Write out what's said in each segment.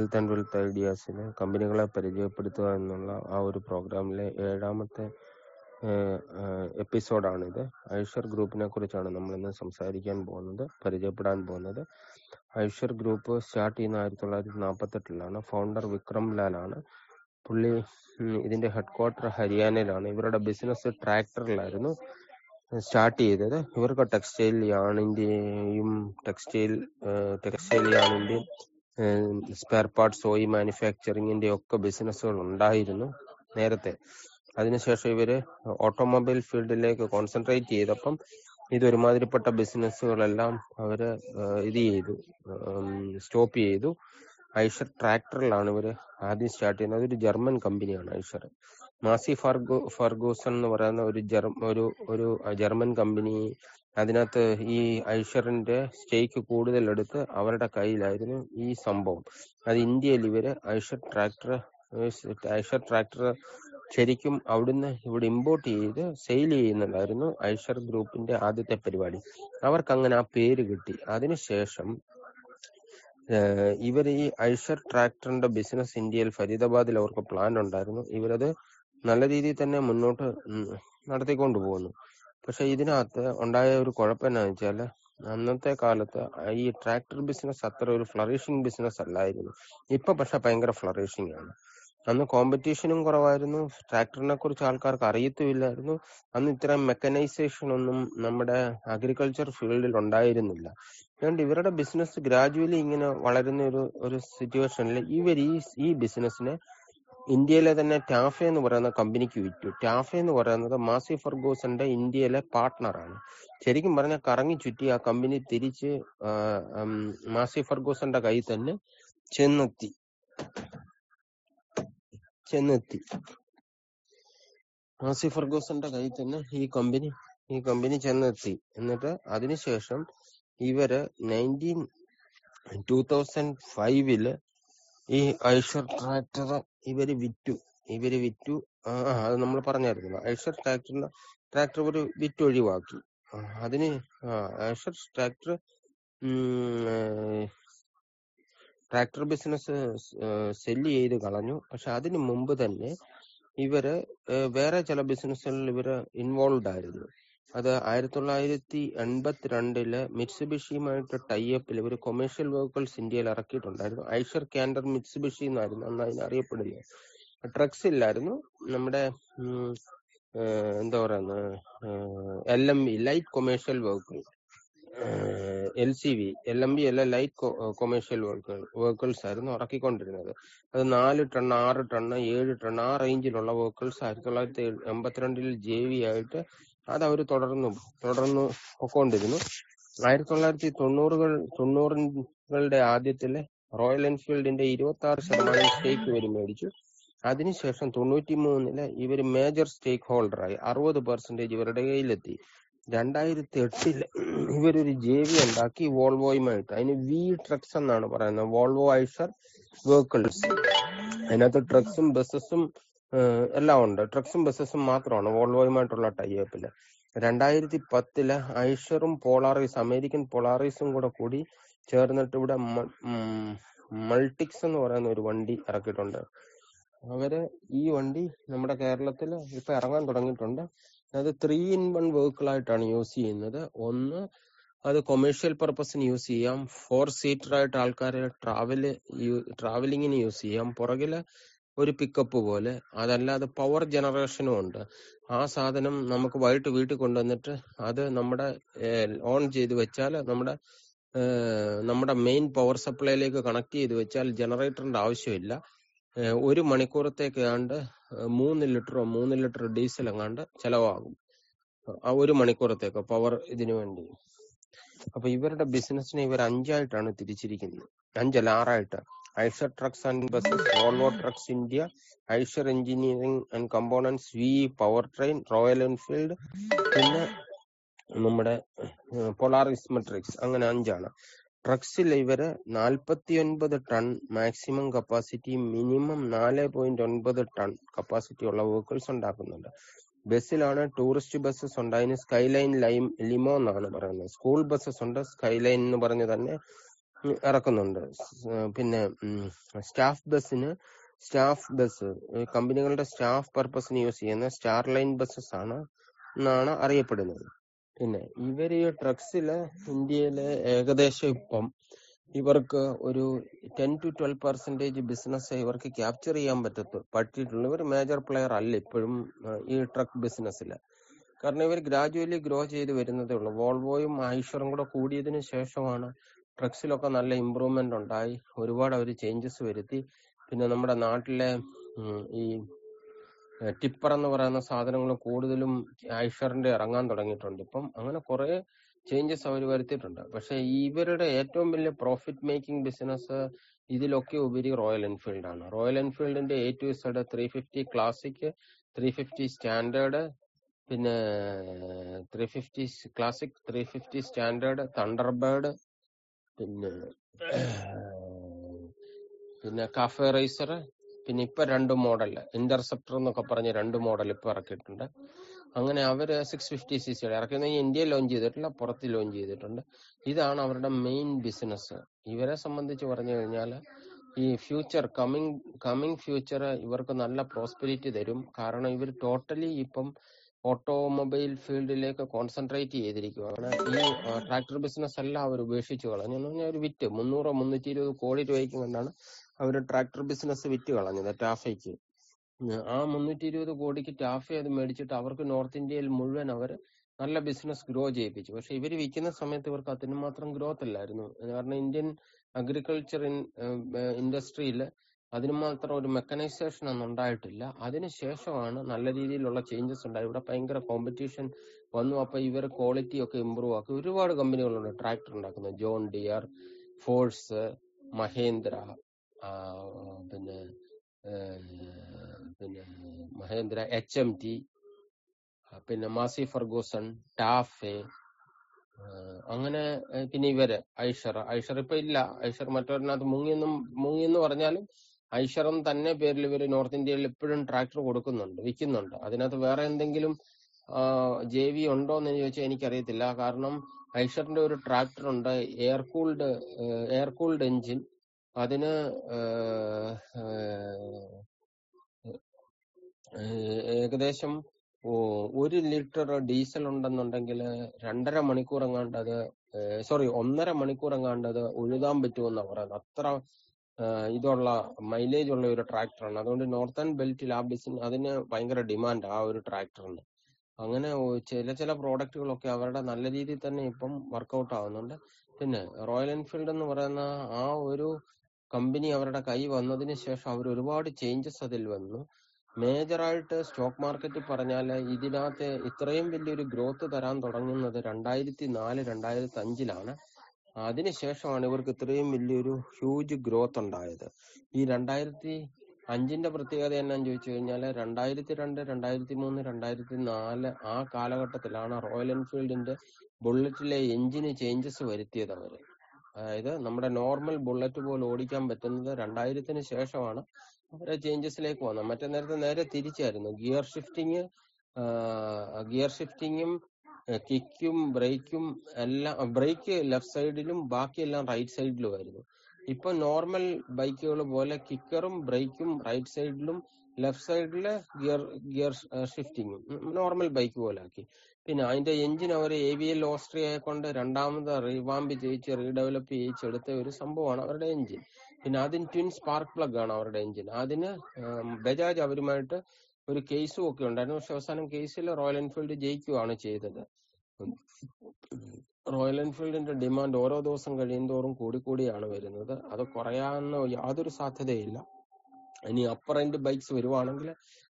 Health and wealth ഐഡിയാസിന് കമ്പനികളെ പരിചയപ്പെടുത്തുക എന്നുള്ള ആ ഒരു പ്രോഗ്രാമിലെ ഏഴാമത്തെ എപ്പിസോഡാണിത്. ഐഷർ ഗ്രൂപ്പിനെ കുറിച്ചാണ് നമ്മൾ ഇന്ന് സംസാരിക്കാൻ പോകുന്നത് പരിചയപ്പെടാൻ പോകുന്നത്. ഐഷർ ഗ്രൂപ്പ് സ്റ്റാർട്ട് ചെയ്യുന്ന ആയിരത്തി തൊള്ളായിരത്തി നാൽപ്പത്തെട്ടിലാണ് ഫൗണ്ടർ വിക്രം ലാലാണ് പുള്ളി ഇതിന്റെ ഹെഡ് ക്വാർട്ടർ ഹരിയാനയിലാണ്. ഇവരുടെ ബിസിനസ് ട്രാക്ടറിലായിരുന്നു സ്റ്റാർട്ട് ചെയ്തത്. ഇവർക്ക് ടെക്സ്റ്റൈൽ യാണിന്റെയും ടെക്സ്റ്റൈൽ ടെക്സ്റ്റൈൽ യാണിന്റെയും സ്പെയർ പാർട്സ് ഓയി മാനുഫാക്ചറിങ്ങിന്റെ ഒക്കെ ബിസിനസ്സുകൾ ഉണ്ടായിരുന്നു നേരത്തെ. അതിനുശേഷം ഇവർ ഓട്ടോമൊബൈൽ ഫീൽഡിലേക്ക് കോൺസെൻട്രേറ്റ് ചെയ്തപ്പം ഇത് ഒരുമാതിരിപ്പെട്ട ബിസിനസ്സുകളെല്ലാം അവർ ഇത് ചെയ്തു. സ്റ്റോപ്പ് ചെയ്തു. ഐഷർ ട്രാക്ടറിലാണ് ഇവർ ആദ്യം സ്റ്റാർട്ട് ചെയ്യുന്നത്. ഒരു ജർമ്മൻ കമ്പനിയാണ് ഐഷർ മാസി ഫർഗോ ഫർഗൂസൺ എന്ന് പറയുന്ന ഒരു ജർ ഒരു ഒരു ജർമ്മൻ കമ്പനി അതിനകത്ത് ഈ ഐഷറിന്റെ സ്റ്റേക്ക് കൂടുതൽ എടുത്ത് അവരുടെ കയ്യിലായിരുന്നു ഈ സംഭവം. അത് ഇന്ത്യയിൽ ഇവർ ഐഷർ ട്രാക്ടർ ഐഷർ ട്രാക്ടർ ശരിക്കും അവിടുന്ന് ഇവിടെ ഇമ്പോർട്ട് ചെയ്ത് സെയിൽ ചെയ്യുന്നുണ്ടായിരുന്നു ഐഷർ ഗ്രൂപ്പിന്റെ ആദ്യത്തെ പരിപാടി. അവർക്ക് അങ്ങനെ ആ പേര് കിട്ടി. അതിനുശേഷം ഇവർ ഈ ഐഷർ ട്രാക്ടറിന്റെ ബിസിനസ് ഇന്ത്യയിൽ ഫരീദാബാദിൽ അവർക്ക് പ്ലാൻ ഉണ്ടായിരുന്നു. ഇവരത് നല്ല രീതിയിൽ തന്നെ മുന്നോട്ട് നടത്തിക്കൊണ്ടു പോകുന്നു. പക്ഷെ ഇതിനകത്ത് ഉണ്ടായ ഒരു കുഴപ്പം എന്നാന്ന് വെച്ചാൽ അന്നത്തെ കാലത്ത് ഈ ട്രാക്ടർ ബിസിനസ് അത്ര ഒരു ഫ്ലറിഷിംഗ് ബിസിനസ് അല്ലായിരുന്നു. ഇപ്പൊ പക്ഷെ ഭയങ്കര ഫ്ലറിഷിംഗ് ആണ്. അന്ന് കോമ്പറ്റീഷനും കുറവായിരുന്നു. ട്രാക്ടറിനെ കുറിച്ച് ആൾക്കാർക്ക് അറിയത്തുമില്ലായിരുന്നു. അന്ന് ഇത്രയും മെക്കനൈസേഷൻ ഒന്നും നമ്മുടെ അഗ്രികൾച്ചർ ഫീൽഡിൽ ഉണ്ടായിരുന്നില്ല. അതുകൊണ്ട് ഇവരുടെ ബിസിനസ് ഗ്രാജുവലി ഇങ്ങനെ വളരുന്ന ഒരു ഒരു സിറ്റുവേഷനിൽ ഇവർ ഈ ഈ ബിസിനസ്സിനെ ഇന്ത്യയിലെ തന്നെ ടാഫെ എന്ന് പറയുന്ന കമ്പനിക്ക് വിറ്റു. ടാഫെ എന്ന് പറയുന്നത് മാസി ഫർഗൂസന്റെ ഇന്ത്യയിലെ പാർട്ട്ണറാണ് ശരിക്കും പറഞ്ഞാൽ കറങ്ങി ചുറ്റി ആ കമ്പനി തിരിച്ച് മാസി ഫർഗൂസന്റെ കയ്യിൽ തന്നെ ചെന്നെത്തി. ചെന്നെത്തി. മാസി ഫർഗൂസന്റെ കയ്യിൽ തന്നെ ഈ കമ്പനി ഈ കമ്പനി ചെന്നെത്തി. എന്നിട്ട് അതിനുശേഷം ഇവർ നയന്റീൻ ടൂ തൗസൻഡ് ഫൈവിൽ ഈ ഐഷർ ട്രാക്ടർ ഇവർ വിറ്റു. ഇവർ വിറ്റു. ആ അത് നമ്മൾ പറഞ്ഞായിരുന്നു ഐഷർ ട്രാക്ടറിന് ട്രാക്ടർ ഒരു വിറ്റ് ഒഴിവാക്കി. അതിന് Eicher tractor tractor business sell ചെയ്ത് കളഞ്ഞു. പക്ഷെ അതിന് മുമ്പ് തന്നെ ഇവർ വേറെ ചില ബിസിനസ്സുകളിൽ ഇവർ ഇൻവോൾവ് ആയിരുന്നു. അത് ആയിരത്തി തൊള്ളായിരത്തി എൺപത്തി രണ്ടിൽ മിറ്റ്സുബിഷിയുമായിട്ട് ടൈഅപ്പിൽ ഒരു കൊമേഴ്ഷ്യൽ വെഹിക്കിൾസ് ഇന്ത്യയിൽ ഇറക്കിയിട്ടുണ്ടായിരുന്നു. ഐഷർ കാൻഡർ മിറ്റ്സുബിഷി എന്നായിരുന്നു. അന്ന് അതിന് അറിയപ്പെടുന്നത് ട്രക്സ് ഇല്ലായിരുന്നു. നമ്മുടെ എന്താ പറയുന്ന L M V light commercial vehicle L C V L M B അല്ല ലൈറ്റ് കൊമേഴ്ഷ്യൽ വെഹിക്കിൾസ് ആയിരുന്നു ഇറക്കിക്കൊണ്ടിരുന്നത്. അത് നാല് ടൺ ആറ് ടൺ ഏഴ് ടൺ ആ റേഞ്ചിലുള്ള വെഹിക്കിൾസ് ആയിരത്തി തൊള്ളായിരത്തി എൺപത്തിരണ്ടിൽ ജെ വി ആയിട്ട് അത് അവർ തുടർന്നു തുടർന്നു പൊക്കോണ്ടിരുന്നു ആയിരത്തി തൊള്ളായിരത്തി തൊണ്ണൂറുകൾ തൊണ്ണൂറുകളുടെ ആദ്യത്തിലെ റോയൽ എൻഫീൽഡിന്റെ ഇരുപത്തി ആറ് ശതമാനം സ്റ്റേക്ക് ഇവർ മേടിച്ചു. അതിനുശേഷം തൊണ്ണൂറ്റി മൂന്നിൽ ഇവർ മേജർ സ്റ്റേക്ക് ഹോൾഡറായി. അറുപത് പെർസെന്റേജ് ഇവരുടെ കയ്യിലെത്തി. രണ്ടായിരത്തി എട്ടിൽ ഇവരൊരു ജെ വി ഉണ്ടാക്കി വോൾവോയുമായിട്ട്. അതിന് വി ട്രക്സ് എന്നാണ് പറയുന്നത്. Volvo Eicher vehicles. അതിനകത്ത് ട്രക്സും ബസ്സസും എല്ലാം ഉണ്ട് ട്രക്സും ബസ്സസും മാത്രമാണ് വോൾവോയുമായിട്ടുള്ള ടൈപ്പിൽ രണ്ടായിരത്തി പത്തിൽ ഐഷറും പോളാറീസ് അമേരിക്കൻ പോളാറീസും കൂടെ കൂടി ചേർന്നിട്ട് ഇവിടെ മൾട്ടിക്സ് എന്ന് പറയുന്ന ഒരു വണ്ടി ഇറക്കിയിട്ടുണ്ട്. അവർ ഈ വണ്ടി നമ്മുടെ കേരളത്തിൽ ഇപ്പൊ ഇറങ്ങാൻ തുടങ്ങിയിട്ടുണ്ട്. അത് ത്രീ ഇൻ വൺ വെഹിക്കിൾ ആയിട്ടാണ് യൂസ് ചെയ്യുന്നത്. ഒന്ന് അത് കൊമേഴ്ഷ്യൽ പർപ്പസിന് യൂസ് ചെയ്യാം. ഫോർ സീറ്റർ ആയിട്ട് ആൾക്കാരെ ട്രാവൽ ട്രാവലിങ്ങിന് യൂസ് ചെയ്യാം. പുറകിൽ ഒരു പിക്കപ്പ് പോലെ. അതല്ലാതെ പവർ ജനറേഷനും ഉണ്ട്. ആ സാധനം നമുക്ക് വൈകിട്ട് വീട്ടിൽ കൊണ്ടുവന്നിട്ട് അത് നമ്മുടെ ഓൺ ചെയ്ത് വെച്ചാൽ നമ്മുടെ നമ്മുടെ മെയിൻ പവർ സപ്ലൈയിലേക്ക് കണക്ട് ചെയ്ത് വെച്ചാൽ ജനറേറ്ററിന്റെ ആവശ്യമില്ല. ഒരു മണിക്കൂറത്തേക്ക് ഏതാണ്ട് മൂന്ന് ലിറ്ററോ മൂന്ന് ലിറ്റർ ഡീസൽ എങ്ങാണ്ട് ചെലവാകും. ആ ഒരു മണിക്കൂറത്തേക്ക് പവർ ഇതിനു വേണ്ടി. അപ്പൊ ഇവരുടെ ബിസിനസ്സിനെ ഇവർ അഞ്ചായിട്ടാണ് തിരിച്ചിരിക്കുന്നത്. അഞ്ചല്ല ആറായിട്ട് Eicher trucks and buses Volvo trucks India Eicher engineering and components V power train Royal Enfield പിന്നെ നമ്മുടെ പൊളാറിസ് മെട്രിക്സ് അങ്ങനെ അഞ്ചാണ്. ട്രക്സിൽ ഇവർ നാൽപ്പത്തി ഒൻപത് ടൺ മാക്സിമം കപ്പാസിറ്റി മിനിമം നാല് പോയിന്റ് ഒൻപത് ടൺ കപ്പാസിറ്റി ഉള്ള വെഹിക്കിൾസ് ഉണ്ടാക്കുന്നുണ്ട്. ബസ്സിലാണ് ടൂറിസ്റ്റ് ബസ്സസ് ഉണ്ട്. അതിന് സ്കൈലൈൻ ലൈം ലിമോ എന്നാണ് പറയുന്നത്. സ്കൂൾ ബസ്സസ് ഉണ്ട്. സ്കൈലൈൻ എന്ന് പറഞ്ഞ് തന്നെ ഇറക്കുന്നുണ്ട്. പിന്നെ സ്റ്റാഫ് ബസ്സിന് സ്റ്റാഫ് ബസ് കമ്പനികളുടെ സ്റ്റാഫ് പർപ്പസിന് യൂസ് ചെയ്യുന്ന സ്റ്റാർ ലൈൻ ബസ്സസ് ആണ് എന്നാണ് അറിയപ്പെടുന്നത്. പിന്നെ ഇവർ ഈ ട്രക്സിൽ ഇന്ത്യയിലെ ഏകദേശം ഇപ്പം ഇവർക്ക് ഒരു ten to twelve percentage business ഇവർക്ക് ക്യാപ്ചർ ചെയ്യാൻ പറ്റത്തു പറ്റിയിട്ടുള്ള ഒരു മേജർ പ്ലെയർ അല്ല ഇപ്പോഴും ഈ ട്രക്ക് ബിസിനസ്സിൽ കാരണം ഇവർ ഗ്രാജുവലി ഗ്രോ ചെയ്ത് വരുന്നതേ ഉള്ളൂ. വോൾവോയും ഐഷറും കൂടെ കൂടിയതിനു ശേഷമാണ് ട്രക്സിലൊക്കെ നല്ല ഇമ്പ്രൂവ്മെന്റ് ഉണ്ടായി. ഒരുപാട് അവർ ചേഞ്ചസ് വരുത്തി. പിന്നെ നമ്മുടെ നാട്ടിലെ ഈ ടിപ്പർ എന്ന് പറയുന്ന സാധനങ്ങൾ കൂടുതലും ഐഷറിന്റെ ഇറങ്ങാൻ തുടങ്ങിയിട്ടുണ്ട്. ഇപ്പം അങ്ങനെ കുറെ ചേഞ്ചസ് അവർ വരുത്തിയിട്ടുണ്ട്. പക്ഷെ ഇവരുടെ ഏറ്റവും വലിയ പ്രോഫിറ്റ് മേക്കിംഗ് ബിസിനസ് ഇതിലൊക്കെ ഉപരി റോയൽ എൻഫീൽഡ് ആണ്. Royal എൻഫീൽഡിന്റെ A to Z three fifty classic three fifty standard പിന്നെ three fifty classic three fifty standard Thunderbird പിന്നെ പിന്നെ കാഫെ റൈസർ പിന്നെ ഇപ്പൊ രണ്ട് മോഡൽ ഇന്റർസെപ്റ്റർ എന്നൊക്കെ പറഞ്ഞ് രണ്ട് മോഡൽ ഇപ്പൊ ഇറക്കിയിട്ടുണ്ട്. അങ്ങനെ അവർ സിക്സ് ഫിഫ്റ്റി സി സിയുടെ ഇറക്കുന്ന ഇന്ത്യയിൽ ലോഞ്ച് ചെയ്തിട്ടില്ല പുറത്ത് ലോഞ്ച് ചെയ്തിട്ടുണ്ട്. ഇതാണ് അവരുടെ മെയിൻ ബിസിനസ് ഇവരെ സംബന്ധിച്ച് പറഞ്ഞു കഴിഞ്ഞാൽ ഈ ഫ്യൂച്ചർ കമ്മിങ് കമ്മിങ് ഫ്യൂച്ചർ ഇവർക്ക് നല്ല പ്രോസ്പെരിറ്റി തരും. കാരണം ഇവർ ടോട്ടലി ഇപ്പം ഓട്ടോമൊബൈൽ ഫീൽഡിലേക്ക് കോൺസെൻട്രേറ്റ് ചെയ്തിരിക്കുകയാണ് ഈ ട്രാക്ടർ ബിസിനസ് എല്ലാം അവർ ഉപേക്ഷിച്ചു കളഞ്ഞു. എന്ന് പറഞ്ഞാൽ അവർ വിറ്റ് മുന്നൂറോ മുന്നൂറ്റി ഇരുപത് കോടി രൂപയ്ക്ക് കൊണ്ടാണ് അവർ ട്രാക്ടർ ബിസിനസ് വിറ്റ് കളഞ്ഞത് ടാഫയ്ക്ക്. ആ മുന്നൂറ്റി ഇരുപത് കോടിക്ക് ടാഫ അത് മേടിച്ചിട്ട് അവർക്ക് നോർത്ത് ഇന്ത്യയിൽ മുഴുവൻ അവർ നല്ല ബിസിനസ് ഗ്രോ ചെയ്യിപ്പിച്ചു. പക്ഷെ ഇവർ വിൽക്കുന്ന സമയത്ത് ഇവർക്ക് അതിന് മാത്രം ഗ്രോത്ത് അല്ലായിരുന്നു. കാരണം ഇന്ത്യൻ അഗ്രികൾച്ചർ ഇൻഡസ്ട്രിയിൽ അതിന് മാത്രം ഒരു മെക്കനൈസേഷൻ ഒന്നും ഉണ്ടായിട്ടില്ല. അതിനുശേഷമാണ് നല്ല രീതിയിലുള്ള ചേഞ്ചസ് ഉണ്ടായത്. ഇവിടെ ഭയങ്കര കോമ്പറ്റീഷൻ വന്നു. അപ്പൊ ഇവർ ക്വാളിറ്റി ഒക്കെ ഇമ്പ്രൂവ് ആക്കി. ഒരുപാട് കമ്പനികളുണ്ട് ട്രാക്ടർ ഉണ്ടാക്കുന്നത് ജോൺ ഡിയർ ഫോഴ്സ് മഹേന്ദ്ര പിന്നെ പിന്നെ മഹേന്ദ്ര എച്ച് എം ടി പിന്നെ മാസി ഫർഗൂസൺ ടാഫെ അങ്ങനെ പിന്നെ ഇവർ ഐഷർ ഐഷർ ഇപ്പൊ ഇല്ല. ഐഷർ മറ്റൊരിനകത്ത് മുങ്ങിയെന്നും മുങ്ങിയെന്ന് പറഞ്ഞാലും ഐഷറും തന്നെ പേരിൽ ഇവർ നോർത്ത് ഇന്ത്യയിൽ എപ്പോഴും ട്രാക്ടർ കൊടുക്കുന്നുണ്ട് വിൽക്കുന്നുണ്ട്. അതിനകത്ത് വേറെ എന്തെങ്കിലും ജെ വി ഉണ്ടോ എന്ന് ചോദിച്ചാൽ എനിക്കറിയത്തില്ല. കാരണം ഐഷറിന്റെ ഒരു ട്രാക്ടർ ഉണ്ട് air cooled air cooled engine. അതിന് ഏകദേശം ഒരു ലിറ്റർ ഡീസൽ ഉണ്ടെന്നുണ്ടെങ്കിൽ രണ്ടര മണിക്കൂർ എങ്ങാണ്ട് അത് സോറി ഒന്നര മണിക്കൂർ എങ്ങാണ്ട് അത് ഉഴുതാൻ പറ്റുമെന്നാണ് പറയുന്നത്. അത്ര ഇതുള്ള മൈലേജ് ഉള്ള ഒരു ട്രാക്ടറാണ് അതുകൊണ്ട് നോർത്തേൺ ബെൽറ്റിൽ ആ ബിസിന് അതിന് ഭയങ്കര ഡിമാൻഡ് ആ ഒരു ട്രാക്ടറിന് അങ്ങനെ ചില ചില പ്രോഡക്റ്റുകളൊക്കെ അവരുടെ നല്ല രീതിയിൽ തന്നെ ഇപ്പം വർക്കൗട്ട് ആവുന്നുണ്ട്. പിന്നെ റോയൽ എൻഫീൽഡ് എന്ന് പറയുന്ന ആ ഒരു കമ്പനി അവരുടെ കൈ വന്നതിന് ശേഷം അവർ ഒരുപാട് ചേഞ്ചസ് അതിൽ വന്നു. മേജറായിട്ട് സ്റ്റോക്ക് മാർക്കറ്റ് പറഞ്ഞാൽ ഇതിനകത്ത് ഇത്രയും വലിയൊരു ഗ്രോത്ത് തരാൻ തുടങ്ങുന്നത് രണ്ടായിരത്തി നാല് രണ്ടായിരത്തി അഞ്ചിലാണ് അതിനുശേഷമാണ് ഇവർക്ക് ഇത്രയും വലിയൊരു ഹ്യൂജ് ഗ്രോത്ത് ഉണ്ടായത്. ഈ രണ്ടായിരത്തി അഞ്ചിന്റെ പ്രത്യേകത എന്നാന്ന് ചോദിച്ചു കഴിഞ്ഞാൽ രണ്ടായിരത്തി രണ്ട് രണ്ടായിരത്തി മൂന്ന് രണ്ടായിരത്തി നാല് ആ കാലഘട്ടത്തിലാണ് റോയൽ എൻഫീൽഡിന്റെ ബുള്ളറ്റിലെ എഞ്ചിന് ചേഞ്ചസ് വരുത്തിയത് അവർ. അതായത് നമ്മുടെ നോർമൽ ബുള്ളറ്റ് പോലെ ഓടിക്കാൻ പറ്റുന്നത് രണ്ടായിരത്തിന് ശേഷമാണ് അവരെ ചേഞ്ചസിലേക്ക് വന്നത്. മറ്റേ നേരത്തെ നേരെ തിരിച്ചായിരുന്നു. ഗിയർ ഷിഫ്റ്റിങ് ഗിയർ ഷിഫ്റ്റിങ്ങും കിക്കും ബ്രേക്കും എല്ലാം ബ്രേക്ക് ലെഫ്റ്റ് സൈഡിലും ബാക്കിയെല്ലാം റൈറ്റ് സൈഡിലും ആയിരുന്നു ഇപ്പൊ നോർമൽ ബൈക്കുകൾ പോലെ കിക്കറും ബ്രേക്കും റൈറ്റ് സൈഡിലും ലെഫ്റ്റ് സൈഡിലെ ഗിയർ ഗിയർ ഷിഫ്റ്റിങ്ങും നോർമൽ ബൈക്ക് പോലെ ആക്കി. പിന്നെ അതിന്റെ എഞ്ചിൻ അവർ എ വി എൽ ഓസ്ട്രിയയെ കൊണ്ട് രണ്ടാമത് റീവാമ്പ് ചെയ്യിച്ച് റീഡെവലപ്പ് ചെയ്യിച്ചെടുത്ത ഒരു സംഭവമാണ് അവരുടെ എഞ്ചിൻ. പിന്നെ അതിന് ട്വിൻ സ്പാർക്ക് പ്ലഗ് ആണ് അവരുടെ എഞ്ചിൻ. അതിന് ബജാജ് അവരുമായിട്ട് ഒരു കേസും ഒക്കെ ഉണ്ടായിരുന്നു. പക്ഷെ അവസാനം കേസിൽ റോയൽ എൻഫീൽഡ് ജയിക്കുകയാണ് ചെയ്തത്. റോയൽ എൻഫീൽഡിന്റെ ഡിമാൻഡ് ഓരോ ദിവസം കഴിയുന്തോറും കൂടിക്കൂടിയാണ് വരുന്നത്. അത് കുറയാവുന്ന യാതൊരു സാധ്യതയില്ല. ഇനി അപ്പർ എൻഡ് ബൈക്സ് വരുവാണെങ്കിൽ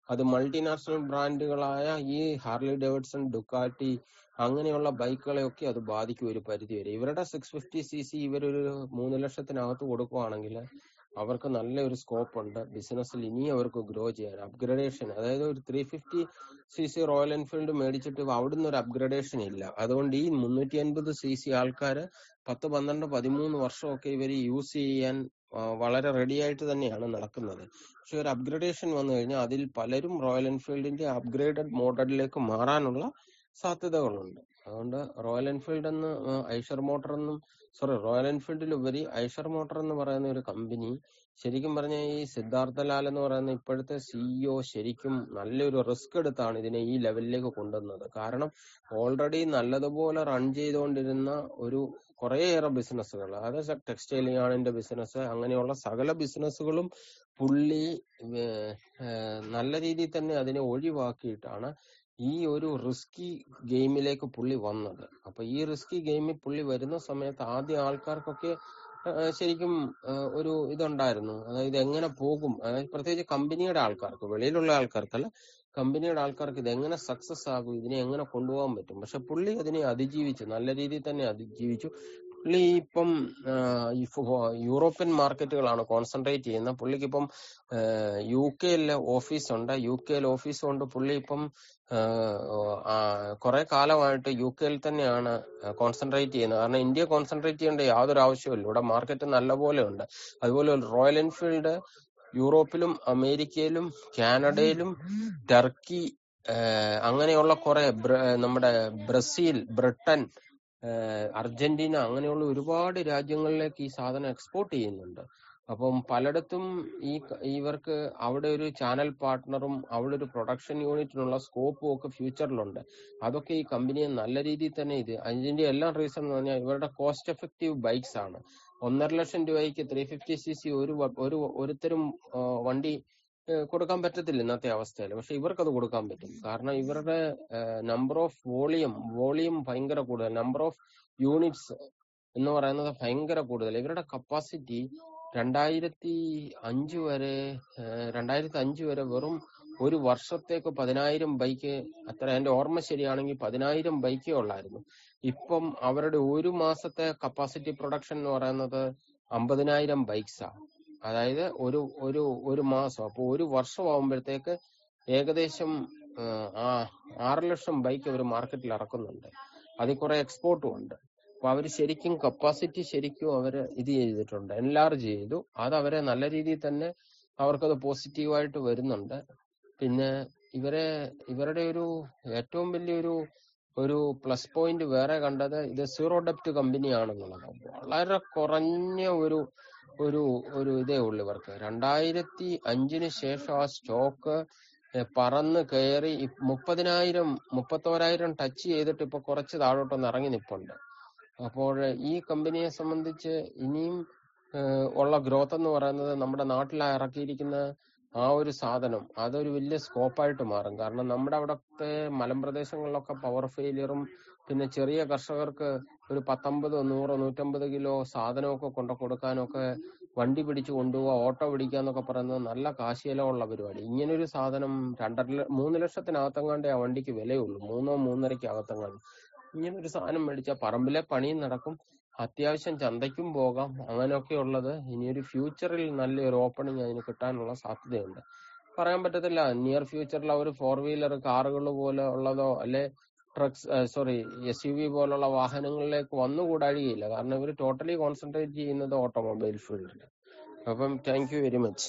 അത് മൾട്ടിനാഷണൽ ബ്രാൻഡുകളായ ഈ ഹാർലി ഡേവിഡ്സൺ ഡുക്കാട്ടി അങ്ങനെയുള്ള ബൈക്കുകളെയൊക്കെ അത് ബാധിക്കും ഒരു പരിധി വരെ ഇവരുടെ സിക്സ് ഫിഫ്റ്റി സി സി ഇവരൊരു മൂന്ന് ലക്ഷത്തിനകത്ത് കൊടുക്കുവാണെങ്കിൽ അവർക്ക് നല്ലൊരു സ്കോപ്പ് ഉണ്ട്. ബിസിനസ്സിൽ ഇനി അവർക്ക് ഗ്രോ ചെയ്യാൻ. അപ്ഗ്രഡേഷൻ അതായത് ഒരു three fifty C C Royal Enfield മേടിച്ചിട്ട് അവിടുന്ന് ഒരു അപ്ഗ്രഡേഷൻ ഇല്ല. അതുകൊണ്ട് ഈ മുന്നൂറ്റി അൻപത് സി സി ആൾക്കാര് പത്ത് പന്ത്രണ്ട് പതിമൂന്ന് വർഷമൊക്കെ ഇവർ യൂസ് ചെയ്യാൻ വളരെ റെഡി ആയിട്ട് തന്നെയാണ് നടക്കുന്നത്. പക്ഷെ ഒരു അപ്ഗ്രഡേഷൻ വന്നു കഴിഞ്ഞാൽ അതിൽ പലരും റോയൽ എൻഫീൽഡിന്റെ അപ്ഗ്രേഡഡ് മോഡലിലേക്ക് മാറാനുള്ള സാധ്യതകളുണ്ട്. അതുകൊണ്ട് റോയൽ എൻഫീൽഡ് എന്ന് ഐഷർ മോട്ടർ എന്നും സോറി റോയൽ എൻഫീൽഡിലുപരി ഐഷർ മോട്ടോർ എന്ന് പറയുന്ന ഒരു കമ്പനി ശരിക്കും പറഞ്ഞാൽ ഈ സിദ്ധാർത്ഥ ലാൽ എന്ന് പറയുന്ന ഇപ്പോഴത്തെ സിഇഒ ശരിക്കും നല്ലൊരു റിസ്ക് എടുത്താണ് ഇതിനെ ഈ ലെവലിലേക്ക് കൊണ്ടുവന്നത്. കാരണം ഓൾറെഡി നല്ലതുപോലെ റൺ ചെയ്തുകൊണ്ടിരുന്ന ഒരു കുറേയേറെ ബിസിനസ്സുകൾ അതായത് ടെക്സ്റ്റൈൽ യാണിന്റെ ബിസിനസ് അങ്ങനെയുള്ള സകല ബിസിനസ്സുകളും പുള്ളി നല്ല രീതിയിൽ തന്നെ അതിനെ ഒഴിവാക്കിയിട്ടാണ് ഈ ഒരു റിസ്കി ഗെയിമിലേക്ക് പുള്ളി വന്നത്. അപ്പൊ ഈ റിസ്കി ഗെയിമിൽ പുള്ളി വരുന്ന സമയത്ത് ആദ്യ ആൾക്കാർക്കൊക്കെ ശരിക്കും ഒരു ഇതുണ്ടായിരുന്നു. അതായത് എങ്ങനെ പോകും? അതായത് പ്രത്യേകിച്ച് കമ്പനിയുടെ ആൾക്കാർക്ക് വെളിയിലുള്ള ആൾക്കാർക്കല്ല കമ്പനിയുടെ ആൾക്കാർക്ക് ഇത് എങ്ങനെ സക്സസ് ആകും? ഇതിനെ എങ്ങനെ കൊണ്ടുപോകാൻ പറ്റും? പക്ഷെ പുള്ളി അതിനെ അതിജീവിച്ചു. നല്ല രീതിയിൽ തന്നെ അതിജീവിച്ചു. പുള്ളി ഇപ്പം യൂറോപ്യൻ മാർക്കറ്റുകളാണ് കോൺസെൻട്രേറ്റ് ചെയ്യുന്നത്. പുള്ളിക്ക് ഇപ്പം യു കെയിലെ ഓഫീസുണ്ട്. യു കെയിൽ ഓഫീസ് കൊണ്ട് പുള്ളി ഇപ്പം കുറെ കാലമായിട്ട് യു കെയിൽ തന്നെയാണ് കോൺസെൻട്രേറ്റ് ചെയ്യുന്നത്. കാരണം ഇന്ത്യ കോൺസെൻട്രേറ്റ് ചെയ്യേണ്ട യാതൊരു ആവശ്യമില്ല ഇവിടെ മാർക്കറ്റ് നല്ലപോലെ ഉണ്ട്. അതുപോലെ റോയൽ എൻഫീൽഡ് യൂറോപ്പിലും അമേരിക്കയിലും കാനഡയിലും ടർക്കി അങ്ങനെയുള്ള കുറെ നമ്മുടെ ബ്രസീൽ ബ്രിട്ടൻ അർജന്റീന അങ്ങനെയുള്ള ഒരുപാട് രാജ്യങ്ങളിലേക്ക് ഈ സാധനം എക്സ്പോർട്ട് ചെയ്യുന്നുണ്ട്. അപ്പം പലയിടത്തും ഈ ഇവർക്ക് അവിടെ ഒരു ചാനൽ പാർട്ട്ണറും അവിടെ ഒരു പ്രൊഡക്ഷൻ യൂണിറ്റിനുള്ള സ്കോപ്പും ഒക്കെ ഫ്യൂച്ചറിലുണ്ട് അതൊക്കെ ഈ കമ്പനിയെ നല്ല രീതിയിൽ തന്നെ ഇത് അതിന്റെ എല്ലാം റീസൺ എന്ന് പറഞ്ഞാൽ ഇവരുടെ കോസ്റ്റ് എഫക്റ്റീവ് ബൈക്സ് ആണ്. ഒന്നര ലക്ഷം രൂപയ്ക്ക് ത്രീ ഫിഫ്റ്റി സി സി ഒരു ഒരു ഒരുത്തരും വണ്ടി കൊടുക്കാൻ പറ്റത്തില്ല ഇന്നത്തെ അവസ്ഥയിൽ. പക്ഷെ ഇവർക്ക് അത് കൊടുക്കാൻ പറ്റും. കാരണം ഇവരുടെ നമ്പർ ഓഫ് വോളിയം വോളിയം ഭയങ്കര കൂടുതൽ. നമ്പർ ഓഫ് യൂണിറ്റ്സ് എന്ന് പറയുന്നത് ഭയങ്കര കൂടുതൽ. ഇവരുടെ കപ്പാസിറ്റി രണ്ടായിരത്തി അഞ്ച് വരെ രണ്ടായിരത്തി അഞ്ച് വരെ വെറും ഒരു വർഷത്തേക്ക് പതിനായിരം ബൈക്ക് അത്ര എന്റെ ഓർമ്മ ശരിയാണെങ്കിൽ പതിനായിരം ബൈക്കേ ഉള്ളായിരുന്നു. ഇപ്പം അവരുടെ ഒരു മാസത്തെ കപ്പാസിറ്റി പ്രൊഡക്ഷൻ എന്ന് പറയുന്നത് അമ്പതിനായിരം ബൈക്സാ അതായത് ഒരു ഒരു ഒരു മാസം. അപ്പൊ ഒരു വർഷം ആവുമ്പോഴത്തേക്ക് ഏകദേശം ആറ് ലക്ഷം ബൈക്ക് അവർ മാർക്കറ്റിൽ ഇറക്കുന്നുണ്ട്. അതിൽ കുറെ എക്സ്പോർട്ടും ഉണ്ട്. അപ്പൊ അവർ ശരിക്കും കപ്പാസിറ്റി ശരിക്കും അവർ ഇത് ചെയ്തിട്ടുണ്ട്. എൻലാർജ് ചെയ്തു. അത് അവരെ നല്ല രീതിയിൽ തന്നെ അവർക്കത് പോസിറ്റീവായിട്ട് വരുന്നുണ്ട്. പിന്നെ ഇവരെ ഇവരുടെ ഒരു ഏറ്റവും വലിയൊരു ഒരു പ്ലസ് പോയിന്റ് വേറെ കണ്ടത് ഇത് സീറോ ഡെപ്റ്റ് കമ്പനിയാണെന്നുള്ളത് വളരെ കുറഞ്ഞ ഒരു ഒരു ഒരു ഇതേ ഉള്ളു ഇവർക്ക്. രണ്ടായിരത്തി അഞ്ചിന് ശേഷം ആ സ്റ്റോക്ക് പറന്ന് കയറി മുപ്പതിനായിരം മുപ്പത്തോരായിരം ടച്ച് ചെയ്തിട്ട് ഇപ്പൊ കുറച്ച് താഴോട്ടൊന്ന് ഇറങ്ങി നിപ്പുണ്ട്. അപ്പോൾ ഈ കമ്പനിയെ സംബന്ധിച്ച് ഇനിയും ഉള്ള ഗ്രോത്ത് എന്ന് പറയുന്നത് നമ്മുടെ നാട്ടിൽ ഇറക്കിയിരിക്കുന്ന ആ ഒരു സാധനം അതൊരു വലിയ സ്കോപ്പായിട്ട് മാറും. കാരണം നമ്മുടെ അവിടത്തെ മലമ്പ്രദേശങ്ങളിലൊക്കെ പവർ ഫെയിലിയറും പിന്നെ ചെറിയ കർഷകർക്ക് ഒരു പത്തൊമ്പതോ നൂറോ നൂറ്റമ്പത് കിലോ സാധനമൊക്കെ കൊണ്ടു കൊടുക്കാനൊക്കെ വണ്ടി പിടിച്ച് കൊണ്ടുപോവുക ഓട്ടോ പിടിക്കുക എന്നൊക്കെ പറയുന്നത് നല്ല കാശിയിലുള്ള പരിപാടി. ഇങ്ങനൊരു സാധനം രണ്ടര മൂന്ന് ലക്ഷത്തിനകത്തെങ്ങാണ്ടേ ആ വണ്ടിക്ക് വിലയുള്ളൂ. മൂന്നോ മൂന്നരയ്ക്ക് അകത്തെങ്ങാണ്ട് ഇങ്ങനൊരു സാധനം മേടിച്ചാൽ പറമ്പിലെ പണിയും നടക്കും. അത്യാവശ്യം ചന്തയ്ക്കും പോകാം. അങ്ങനെയൊക്കെ ഉള്ളത് ഇനിയൊരു ഫ്യൂച്ചറിൽ നല്ലൊരു ഓപ്പണിങ് അതിന് കിട്ടാനുള്ള സാധ്യതയുണ്ട്. പറയാൻ പറ്റത്തില്ല. നിയർ ഫ്യൂച്ചറിൽ അവർ ഫോർ വീലർ കാറുകൾ പോലെ ഉള്ളതോ അല്ലെ trucks sorry S U V പോലുള്ള വാഹനങ്ങളിലേക്ക് വന്നുകൂടാഴികയില്ല കാരണം ഇവർ ടോട്ടലി കോൺസെൻട്രേറ്റ് ചെയ്യുന്നത് ഓട്ടോമൊബൈൽ ഫീൽഡിൽ അപ്പം താങ്ക് യു വെരി മച്ച്